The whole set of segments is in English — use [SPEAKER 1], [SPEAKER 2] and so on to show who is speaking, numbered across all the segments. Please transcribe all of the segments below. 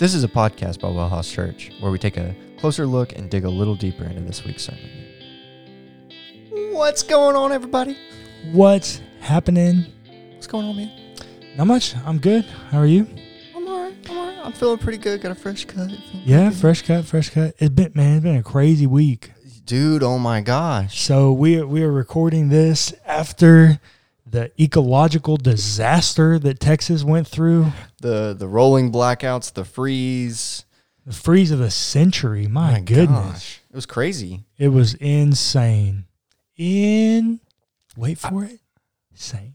[SPEAKER 1] This is a podcast by Wellhouse Church where we take a closer look and dig a little deeper into this week's sermon. What's going on, everybody?
[SPEAKER 2] What's happening?
[SPEAKER 1] What's going on, man?
[SPEAKER 2] Not much. I'm good. How are you?
[SPEAKER 1] I'm alright. I'm alright. I'm feeling pretty good. Got a fresh cut.
[SPEAKER 2] Yeah, fresh cut, fresh cut. It's been man, it's been a crazy week.
[SPEAKER 1] Dude, oh my gosh.
[SPEAKER 2] So we we are recording this after the ecological disaster that Texas went through.
[SPEAKER 1] The the rolling blackouts, the freeze.
[SPEAKER 2] The freeze of the century. My, goodness.
[SPEAKER 1] gosh. It was crazy.
[SPEAKER 2] It was insane. In wait for it. Insane.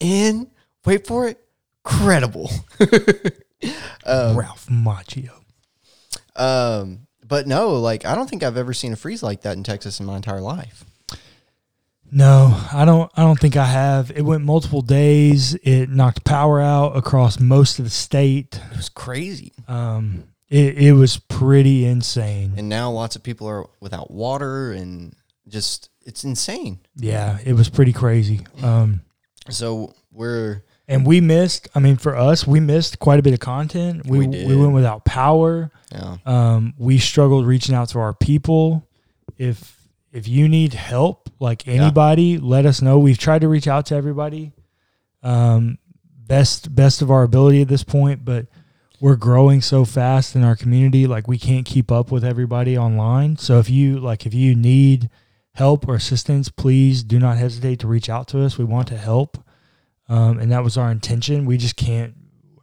[SPEAKER 1] In wait for it. Credible. um,
[SPEAKER 2] Ralph Macchio.
[SPEAKER 1] um, but no, like I don't think I've ever seen a freeze like that in Texas in my entire life.
[SPEAKER 2] No, I don't. I don't think I have. It went multiple days. It knocked power out across most of the state.
[SPEAKER 1] It was crazy.
[SPEAKER 2] Um, it, it was pretty insane.
[SPEAKER 1] And now lots of people are without water and just it's insane.
[SPEAKER 2] Yeah, it was pretty crazy. Um,
[SPEAKER 1] So we're
[SPEAKER 2] and we missed. I mean, for us, we missed quite a bit of content. We
[SPEAKER 1] We
[SPEAKER 2] we, went without power.
[SPEAKER 1] yeah.
[SPEAKER 2] Um, we struggled reaching out to our people. If if you need help, like anybody, let us know. We've tried to reach out to everybody. Um, best best of our ability at this point, but we're growing so fast in our community, like we can't keep up with everybody online. So if you like, if you need help or assistance, please do not hesitate to reach out to us. We want to help, um, and that was our intention. We just can't.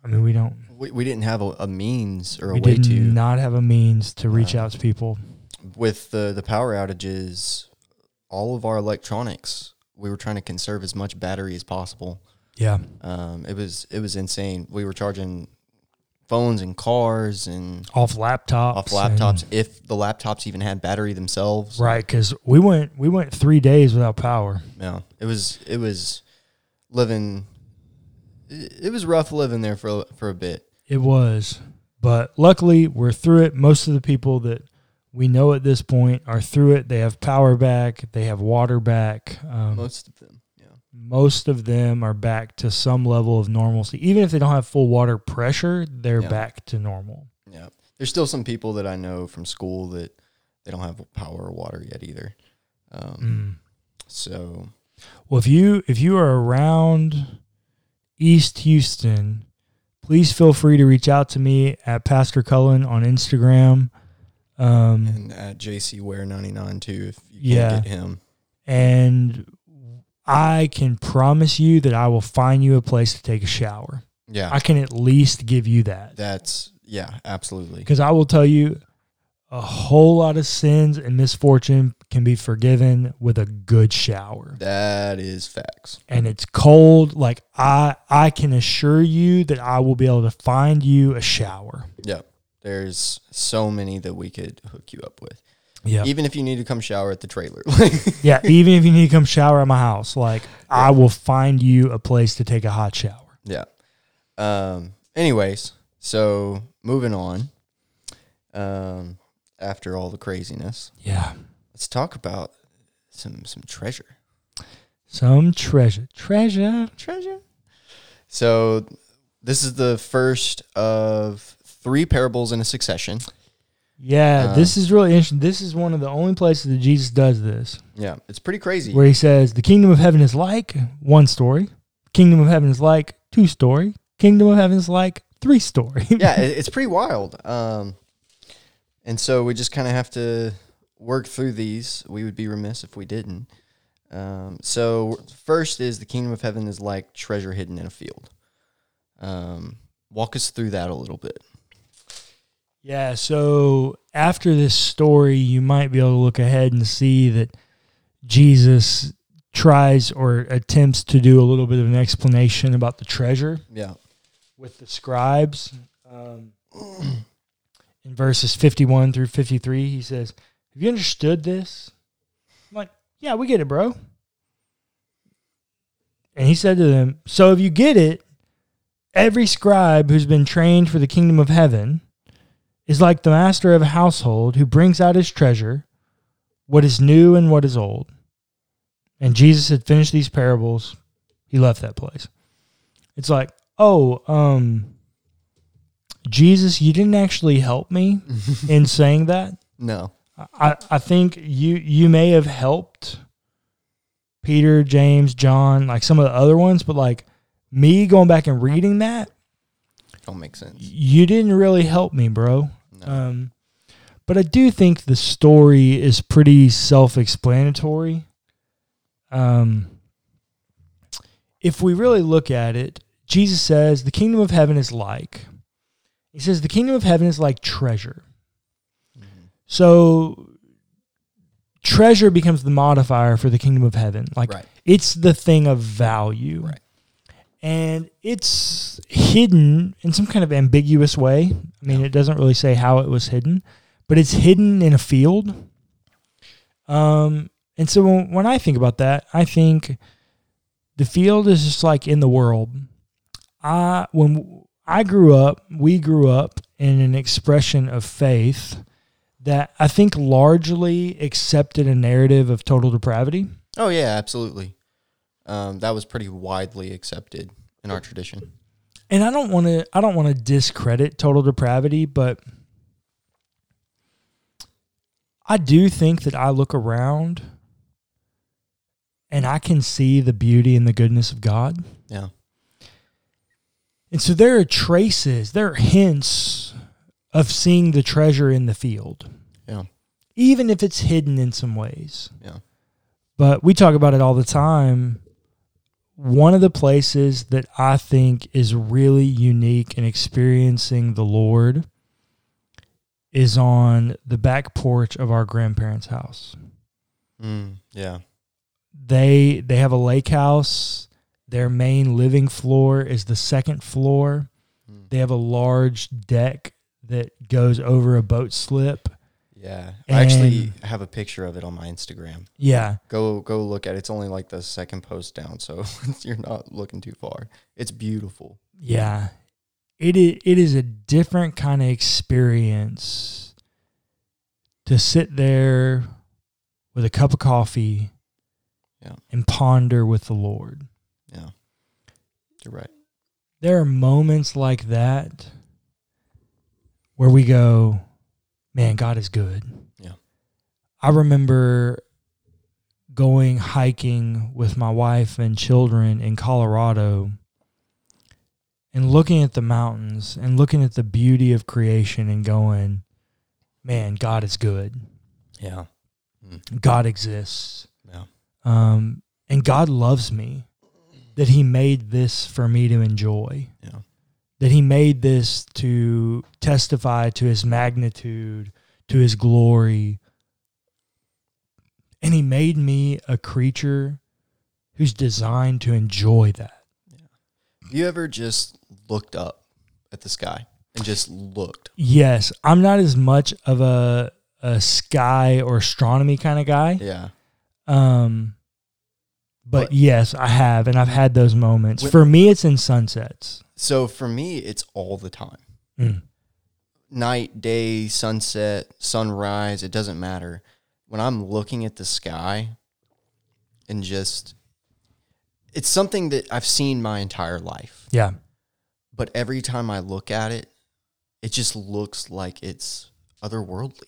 [SPEAKER 2] I mean, we don't.
[SPEAKER 1] We, we didn't have a, a means or a
[SPEAKER 2] We
[SPEAKER 1] way
[SPEAKER 2] did
[SPEAKER 1] to
[SPEAKER 2] not have a means to reach
[SPEAKER 1] Uh,
[SPEAKER 2] out to people.
[SPEAKER 1] with the the power outages, all of our electronics. We were trying to conserve as much battery as possible.
[SPEAKER 2] Yeah.
[SPEAKER 1] Um, it was it was insane. We were charging phones and cars and
[SPEAKER 2] off laptops.
[SPEAKER 1] off laptops if the laptops even had battery themselves.
[SPEAKER 2] right? Because we went we went three days without power.
[SPEAKER 1] Yeah, it was it was living. It, it was rough living there for a- for a bit.
[SPEAKER 2] It was, but luckily we're through it. Most of the people that we know at this point are through it. They have power back. They have water back. Um, most,
[SPEAKER 1] Most of them, yeah.
[SPEAKER 2] Most of them are back to some level of normalcy. Even if they don't have full water pressure, they're
[SPEAKER 1] Yeah.
[SPEAKER 2] back to normal.
[SPEAKER 1] Yeah, there's still some people that I know from school that they don't have power or water yet either. Um,
[SPEAKER 2] Mm.
[SPEAKER 1] So
[SPEAKER 2] Well, if you if you are around East Houston, please feel free to reach out to me at Pastor Cullen on Instagram. Um,
[SPEAKER 1] and at JC Ware 99 too, if you
[SPEAKER 2] Yeah.
[SPEAKER 1] can't get him.
[SPEAKER 2] and I can promise you that I will find you a place to take a shower.
[SPEAKER 1] Yeah,
[SPEAKER 2] I can at least give you that
[SPEAKER 1] that's yeah, absolutely.
[SPEAKER 2] because I will tell you a whole lot of sins and misfortune can be forgiven with a good shower.
[SPEAKER 1] That is facts.
[SPEAKER 2] And it's cold. Like I I can assure you that I will be able to find you a shower.
[SPEAKER 1] Yeah, there's so many that we could hook you up with.
[SPEAKER 2] Yeah.
[SPEAKER 1] Even if you need to come shower at the trailer.
[SPEAKER 2] Yeah. Even if you need to come shower at my house, like I will find you a place to take a hot shower.
[SPEAKER 1] yeah. Um. Anyways, so moving on. Um. After all the craziness,
[SPEAKER 2] Yeah.
[SPEAKER 1] let's talk about some some treasure.
[SPEAKER 2] Some treasure. Treasure.
[SPEAKER 1] treasure. So, this is the first of three parables in a succession.
[SPEAKER 2] Yeah,
[SPEAKER 1] Uh,
[SPEAKER 2] this is really interesting. This is one of the only places that Jesus does this,
[SPEAKER 1] Yeah, it's pretty crazy.
[SPEAKER 2] where he says, "The kingdom of heaven is like one story. Kingdom of heaven is like two story. Kingdom of heaven is like three story."
[SPEAKER 1] yeah, it's pretty wild. Um, and so we just kind of have to work through these. We would be remiss if we didn't. Um, so first is the kingdom of heaven is like treasure hidden in a field. Um, walk us through that a little bit.
[SPEAKER 2] Yeah, so after this story, you might be able to look ahead and see that Jesus tries or attempts to do a little bit of an explanation about the treasure
[SPEAKER 1] Yeah,
[SPEAKER 2] with the scribes. Um, in verses 51 through 53, he says, Have you understood this? I'm like, Yeah, we get it, bro. And he said to them, So if you get it, every scribe who's been trained for the kingdom of heaven is like the master of a household who brings out his treasure, what is new and what is old. And Jesus had finished these parables. He left that place. It's like, oh, um, Jesus, you didn't actually help me in saying that.
[SPEAKER 1] No.
[SPEAKER 2] I, I think you you may have helped Peter, James, John, like some of the other ones, but like me going back and reading that,
[SPEAKER 1] Don't make sense.
[SPEAKER 2] you didn't really help me, bro.
[SPEAKER 1] No.
[SPEAKER 2] Um, but I do think the story is pretty self-explanatory. Um, if we really look at it, Jesus says the kingdom of heaven is like. He says the kingdom of heaven is like treasure.
[SPEAKER 1] Mhm.
[SPEAKER 2] So treasure becomes the modifier for the kingdom of heaven. Like
[SPEAKER 1] right.
[SPEAKER 2] it's the thing of value.
[SPEAKER 1] Right.
[SPEAKER 2] And it's hidden in some kind of ambiguous way. I mean, it doesn't really say how it was hidden, but it's hidden in a field. Um, and so when, when I think about that, I think the field is just like in the world. I when I grew up, we grew up in an expression of faith that I think largely accepted a narrative of total depravity.
[SPEAKER 1] Oh yeah, absolutely. Um, that was pretty widely accepted in our tradition.
[SPEAKER 2] and I don't want to I don't want to discredit total depravity, but I do think that I look around and I can see the beauty and the goodness of God. And so there are traces, there are hints of seeing the treasure in the field.
[SPEAKER 1] Yeah.
[SPEAKER 2] Even if it's hidden in some ways.
[SPEAKER 1] Yeah.
[SPEAKER 2] But we talk about it all the time. One of the places that I think is really unique in experiencing the Lord is on the back porch of our grandparents' house.
[SPEAKER 1] Mm, yeah.
[SPEAKER 2] They they have a lake house. Their main living floor is the second floor.
[SPEAKER 1] Mm.
[SPEAKER 2] They have a large deck that goes over a boat slip.
[SPEAKER 1] Yeah. I actually have a picture of it on my Instagram.
[SPEAKER 2] Yeah.
[SPEAKER 1] Go go look at it. It's only like the second post down, so you're not looking too far. It's beautiful.
[SPEAKER 2] Yeah. It is, it is a different kind of experience to sit there with a cup of coffee
[SPEAKER 1] Yeah.
[SPEAKER 2] and ponder with the Lord.
[SPEAKER 1] Yeah. You're right.
[SPEAKER 2] There are moments like that where we go, man, God is good.
[SPEAKER 1] Yeah.
[SPEAKER 2] I remember going hiking with my wife and children in Colorado and looking at the mountains and looking at the beauty of creation and going, man, God is good.
[SPEAKER 1] Yeah.
[SPEAKER 2] God exists.
[SPEAKER 1] Yeah.
[SPEAKER 2] Um, and God loves me that He made this for me to enjoy.
[SPEAKER 1] Yeah.
[SPEAKER 2] That He made this to testify to His magnitude, to His glory. And He made me a creature who's designed to enjoy that.
[SPEAKER 1] Have you ever just looked up at the sky and just looked?
[SPEAKER 2] Yes, I'm not as much of a, a sky or astronomy kind of guy.
[SPEAKER 1] Yeah.
[SPEAKER 2] Um, but yes, I have, and I've had those moments.
[SPEAKER 1] When-
[SPEAKER 2] For me, it's in sunsets.
[SPEAKER 1] So for me, it's all the time.
[SPEAKER 2] Mm.
[SPEAKER 1] Night, day, sunset, sunrise, it doesn't matter. When I'm looking at the sky and just it's something that I've seen my entire life.
[SPEAKER 2] Yeah,
[SPEAKER 1] But every time I look at it, it just looks like it's otherworldly.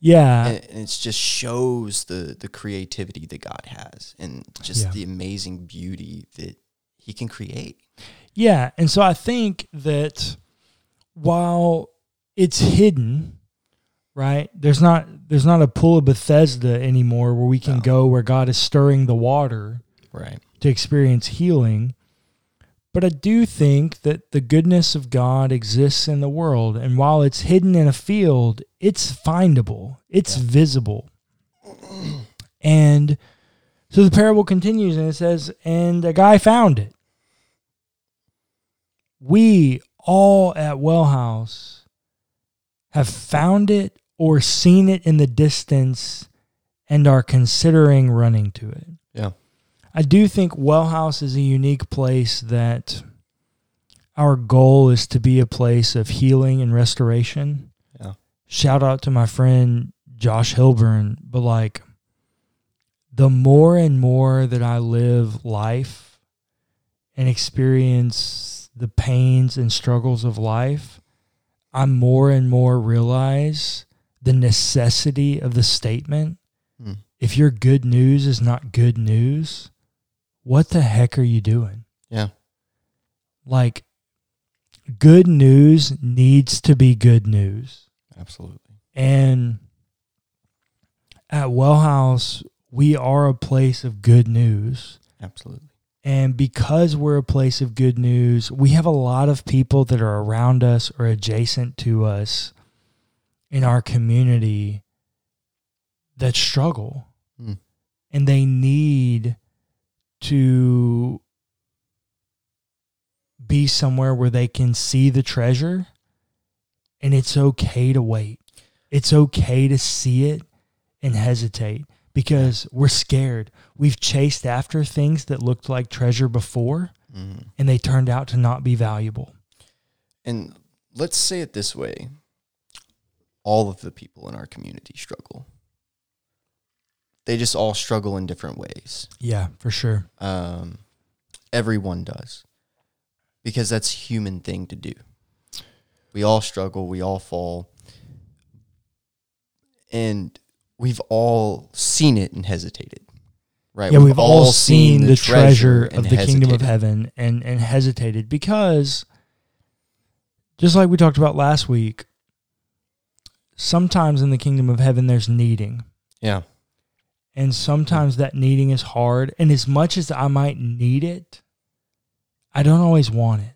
[SPEAKER 2] Yeah,
[SPEAKER 1] and and it just shows the the creativity that God has and just
[SPEAKER 2] Yeah.
[SPEAKER 1] the amazing beauty that he can create.
[SPEAKER 2] yeah. And so I think that while it's hidden, right? There's not there's not a pool of Bethesda anymore where we can
[SPEAKER 1] No.
[SPEAKER 2] go where God is stirring the water
[SPEAKER 1] Right.
[SPEAKER 2] to experience healing. But I do think that the goodness of God exists in the world. And while it's hidden in a field, it's findable, it's
[SPEAKER 1] Yeah.
[SPEAKER 2] visible. And so the parable continues and it says, And a guy found it. We all at Well House have found it or seen it in the distance and are considering running to it.
[SPEAKER 1] Yeah.
[SPEAKER 2] I do think Well House is a unique place that our goal is to be a place of healing and restoration. Yeah. shout out to my friend Josh Hilburn, but like the more and more that I live life and experience the pains and struggles of life, I more and more realize the necessity of the statement.
[SPEAKER 1] Hmm.
[SPEAKER 2] If your good news is not good news, what the heck are you doing?
[SPEAKER 1] Yeah.
[SPEAKER 2] Like, good news needs to be good news.
[SPEAKER 1] Absolutely.
[SPEAKER 2] And at Well House, we are a place of good news.
[SPEAKER 1] Absolutely.
[SPEAKER 2] And because we're a place of good news, we have a lot of people that are around us or adjacent to us in our community that struggle.
[SPEAKER 1] Hmm.
[SPEAKER 2] And they need to be somewhere where they can see the treasure and it's okay to wait. It's okay to see it and hesitate because we're scared. We've chased after things that looked like treasure before
[SPEAKER 1] Mhm.
[SPEAKER 2] and they turned out to not be valuable.
[SPEAKER 1] And let's say it this way all of the people in our community struggle. They just all struggle in different ways.
[SPEAKER 2] Yeah, for sure.
[SPEAKER 1] Um, everyone does because that's human thing to do. We all struggle, we all fall. And we've all seen it and hesitated. Right?
[SPEAKER 2] Yeah, we've, all seen, the treasure, of the kingdom of heaven and and hesitated because just like we talked about last week, sometimes in the kingdom of heaven there's needing.
[SPEAKER 1] Yeah.
[SPEAKER 2] And sometimes that needing is hard. And as much as I might need it, I don't always want it.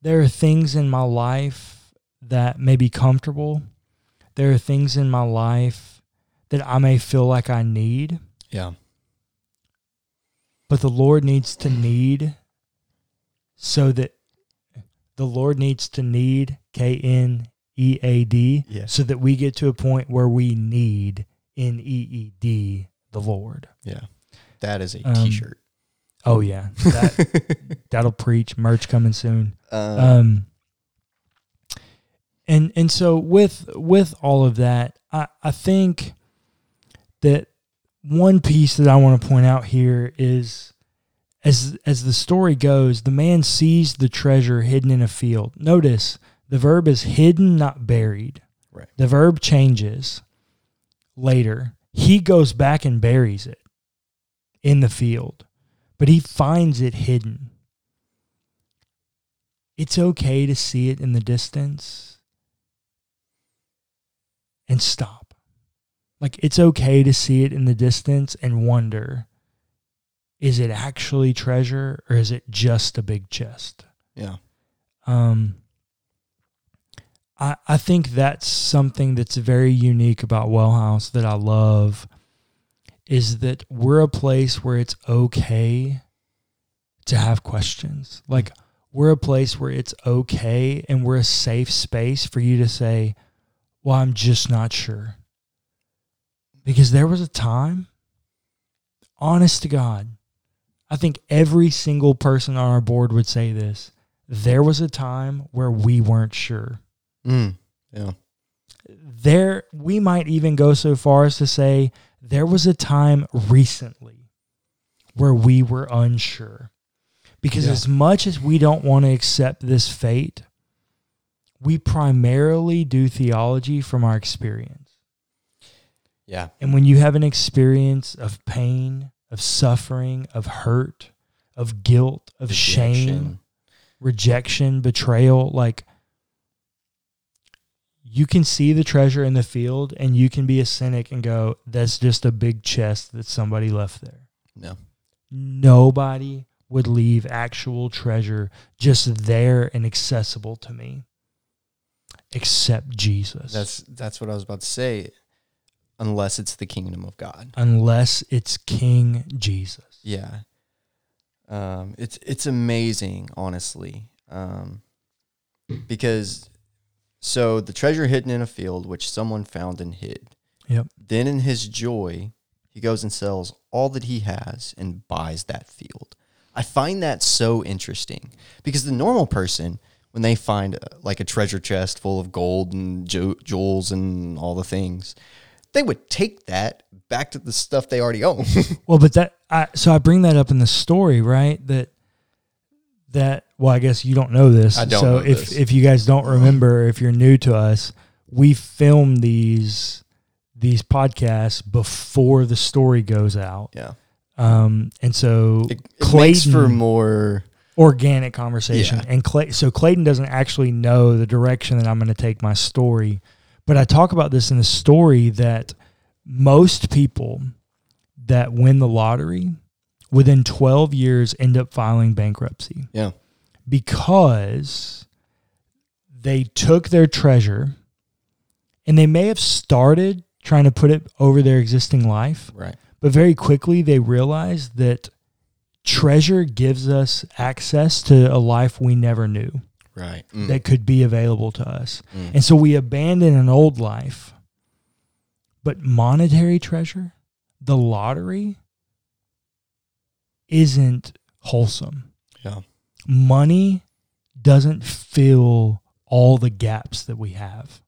[SPEAKER 2] There are things in my life that may be comfortable. There are things in my life that I may feel like I need,
[SPEAKER 1] Yeah.
[SPEAKER 2] but the Lord needs to need so that the Lord needs to need K N E A D so that we get to a point where we need N E E D the Lord.
[SPEAKER 1] Yeah. That is a
[SPEAKER 2] Um,
[SPEAKER 1] shirt
[SPEAKER 2] Oh yeah, that that'll preach. Merch coming soon.
[SPEAKER 1] um,
[SPEAKER 2] Um, and and so with with all of that, I I think that one piece that I want to point out here is as as the story goes, the man sees the treasure hidden in a field. Notice the verb is hidden, not buried.
[SPEAKER 1] Right.
[SPEAKER 2] The verb changes later. He goes back and buries it in the field, but he finds it hidden. It's okay to see it in the distance and stop. Like, it's okay to see it in the distance and wonder is it actually treasure or is it just a big chest?
[SPEAKER 1] yeah.
[SPEAKER 2] Um, I I think that's something that's very unique about Wellhouse that I love is that we're a place where it's okay to have questions. Like we're a place where it's okay and we're a safe space for you to say, "Well, I'm just not sure." Because there was a time honest to God, I think every single person on our board would say this there was a time where we weren't sure.
[SPEAKER 1] Mm. Yeah.
[SPEAKER 2] There, we might even go so far as to say there was a time recently where we were unsure. Because
[SPEAKER 1] Yeah.
[SPEAKER 2] as much as we don't want to accept this fate, we primarily do theology from our experience.
[SPEAKER 1] Yeah.
[SPEAKER 2] And when you have an experience of pain, of suffering, of hurt, of guilt, of shame,
[SPEAKER 1] Rejection.
[SPEAKER 2] rejection, betrayal, like you can see the treasure in the field and you can be a cynic and go, that's just a big chest that somebody left there.
[SPEAKER 1] No.
[SPEAKER 2] Nobody would leave actual treasure just there and accessible to me except Jesus.
[SPEAKER 1] That's that's what I was about to say. Unless it's the kingdom of God.
[SPEAKER 2] unless it's King Jesus.
[SPEAKER 1] Yeah. Um, it's it's amazing, honestly. Um, because so the treasure hidden in a field which someone found and hid.
[SPEAKER 2] Yep.
[SPEAKER 1] Then in his joy, he goes and sells all that he has and buys that field. I find that so interesting because the normal person when they find uh, like a treasure chest full of gold and ju- jewels and all the things, they would take that back to the stuff they already own.
[SPEAKER 2] Well, but that I so I bring that up in the story, right? That that well, I guess you don't know this.
[SPEAKER 1] I don't
[SPEAKER 2] so
[SPEAKER 1] know
[SPEAKER 2] if
[SPEAKER 1] this.
[SPEAKER 2] if you guys don't remember, if you're new to us, we film these these podcasts before the story goes out.
[SPEAKER 1] yeah,
[SPEAKER 2] Um, and so
[SPEAKER 1] it, it makes for more.
[SPEAKER 2] organic conversation.
[SPEAKER 1] Yeah.
[SPEAKER 2] And Clay, so Clayton doesn't actually know the direction that I'm going to take my story. But I talk about this in the story that most people that win the lottery within 12 years end up filing bankruptcy
[SPEAKER 1] Yeah,
[SPEAKER 2] because they took their treasure and they may have started trying to put it over their existing life
[SPEAKER 1] right.
[SPEAKER 2] but very quickly they realized that treasure gives us access to a life we never knew
[SPEAKER 1] Right. Mm,
[SPEAKER 2] that could be available to us.
[SPEAKER 1] mm.
[SPEAKER 2] And so we abandon an old life. But monetary treasure, the lottery, isn't wholesome.
[SPEAKER 1] Yeah.
[SPEAKER 2] Money doesn't fill all the gaps that we have.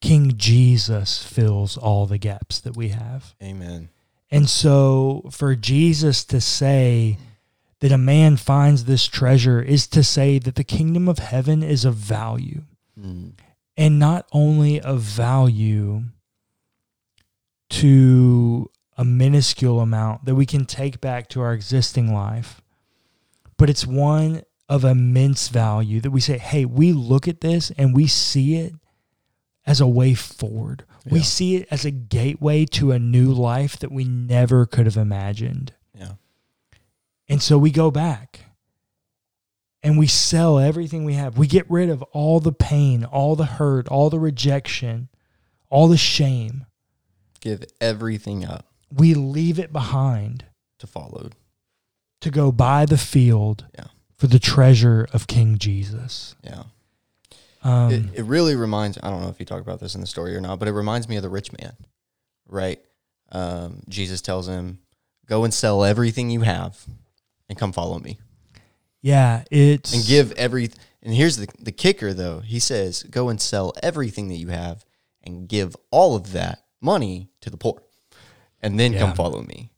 [SPEAKER 2] King Jesus fills all the gaps that we have.
[SPEAKER 1] Amen.
[SPEAKER 2] And so for Jesus to say that a man finds this treasure is to say that the kingdom of heaven is of value.
[SPEAKER 1] Mm.
[SPEAKER 2] And not only of value to a minuscule amount that we can take back to our existing life, but it's one of immense value that we say, hey, we look at this and we see it as a way forward. We see it as a gateway to a new life that we never could have imagined.
[SPEAKER 1] Yeah.
[SPEAKER 2] And so we go back and we sell everything we have. We get rid of all the pain, all the hurt, all the rejection, all the shame.
[SPEAKER 1] Give everything up
[SPEAKER 2] We leave it behind
[SPEAKER 1] to follow.
[SPEAKER 2] to go by the field
[SPEAKER 1] Yeah.
[SPEAKER 2] for the treasure of King Jesus.
[SPEAKER 1] Yeah.
[SPEAKER 2] Um,
[SPEAKER 1] it, it really reminds I don't know if you talk about this in the story or not, but it reminds me of the rich man, right? Um, Jesus tells him, Go and sell everything you have and come follow me.
[SPEAKER 2] yeah, it's
[SPEAKER 1] And give every and here's the the kicker though. He says, Go and sell everything that you have and give all of that money to the poor. And then
[SPEAKER 2] Yeah.
[SPEAKER 1] come follow me.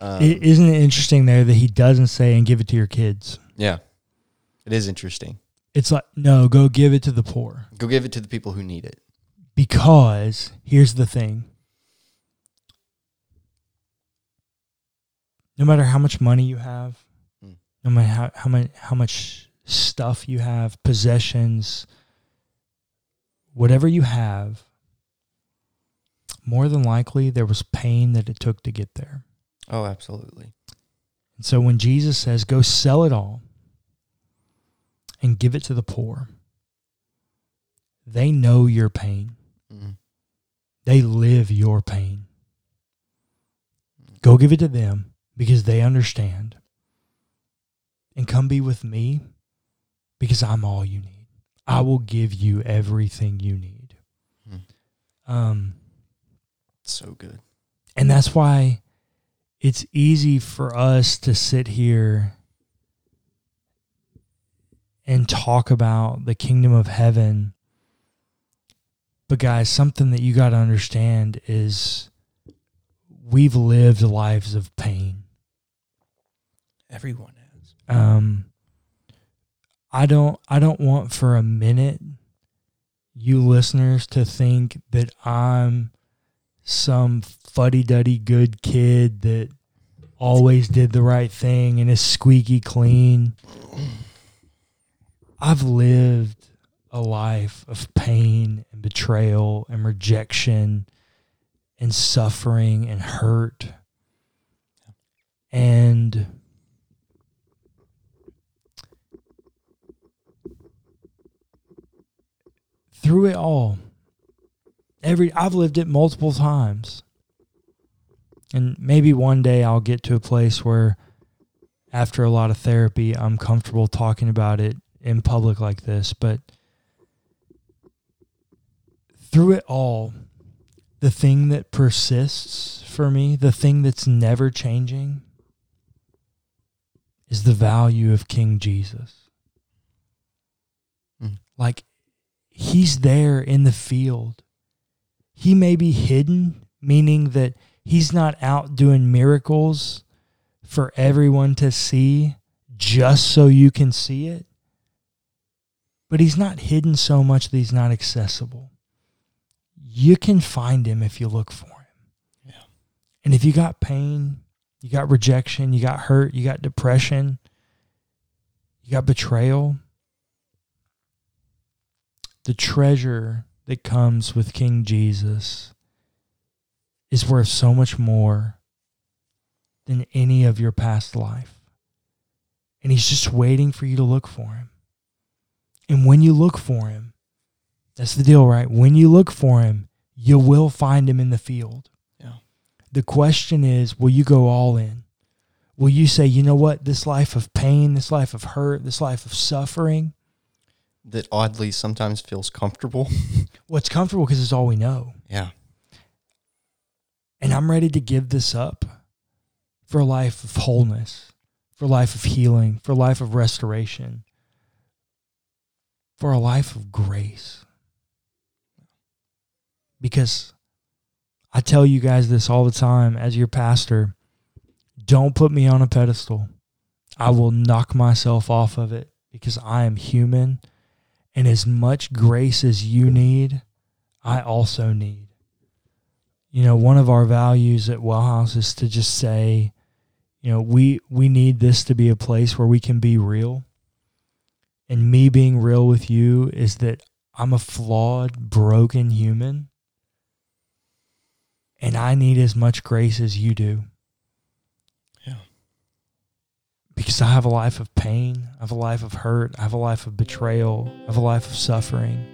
[SPEAKER 1] Um,
[SPEAKER 2] It, isn't it interesting there that he doesn't say and give it to your kids?
[SPEAKER 1] yeah. It is interesting.
[SPEAKER 2] It's like no, go give it to the poor.
[SPEAKER 1] Go give it to the people who need it.
[SPEAKER 2] Because here's the thing. No matter how much money you have,
[SPEAKER 1] Hmm.
[SPEAKER 2] no matter how, how much how much stuff you have, possessions, whatever you have, more than likely there was pain that it took to get there.
[SPEAKER 1] Oh, absolutely.
[SPEAKER 2] And so when Jesus says, go sell it all and give it to the poor, they know your pain.
[SPEAKER 1] Mhm.
[SPEAKER 2] They live your pain. Go give it to them because they understand. And come be with me because I'm all you need. I will give you everything you need.
[SPEAKER 1] Hmm.
[SPEAKER 2] Um,
[SPEAKER 1] So good.
[SPEAKER 2] and that's why it's easy for us to sit here and talk about the kingdom of heaven. But, guys, something that you got to understand is we've lived lives of pain.
[SPEAKER 1] Everyone has.
[SPEAKER 2] Um, I don't I don't want for a minute you listeners to think that I'm some fuddy duddy good kid that always did the right thing and is squeaky clean. I've lived a life of pain and betrayal and rejection and suffering and hurt. And through it all, every I've lived it multiple times. And maybe one day I'll get to a place where after a lot of therapy, I'm comfortable talking about it in public like this, but through it all, the thing that persists for me, the thing that's never changing, is the value of King Jesus. Mm. like he's there in the field. He may be hidden, meaning that he's not out doing miracles for everyone to see just so you can see it. But he's not hidden so much that he's not accessible. You can find him if you look for him.
[SPEAKER 1] Yeah.
[SPEAKER 2] And if you got pain, you got rejection, you got hurt, you got depression, you got betrayal, the treasure that comes with King Jesus is worth so much more than any of your past life. And he's just waiting for you to look for him. And when you look for him, that's the deal, right? When you look for him, you will find him in the field.
[SPEAKER 1] Yeah.
[SPEAKER 2] The question is, will you go all in? Will you say, you know what, this life of pain, this life of hurt, this life of suffering,
[SPEAKER 1] That oddly sometimes feels comfortable.
[SPEAKER 2] what's comfortable because it's all we know.
[SPEAKER 1] Yeah.
[SPEAKER 2] And I'm ready to give this up for a life of wholeness, for a life of healing, for a life of restoration, for a life of grace. Because I tell you guys this all the time as your pastor don't put me on a pedestal. I will knock myself off of it because I am human. And as much grace as you need, I also need. You know, one of our values at Wellhouse is to just say, you know, we we need this to be a place where we can be real. And me being real with you is that I'm a flawed, broken human. And I need as much grace as you do.
[SPEAKER 1] Yeah.
[SPEAKER 2] Because I have a life of pain, I have a life of hurt, I have a life of betrayal, I have a life of suffering.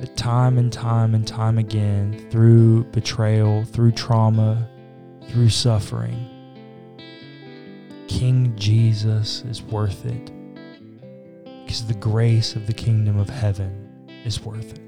[SPEAKER 2] But time and time and time again, through betrayal, through trauma, through suffering, King Jesus is worth it. Because the grace of the kingdom of heaven is worth it.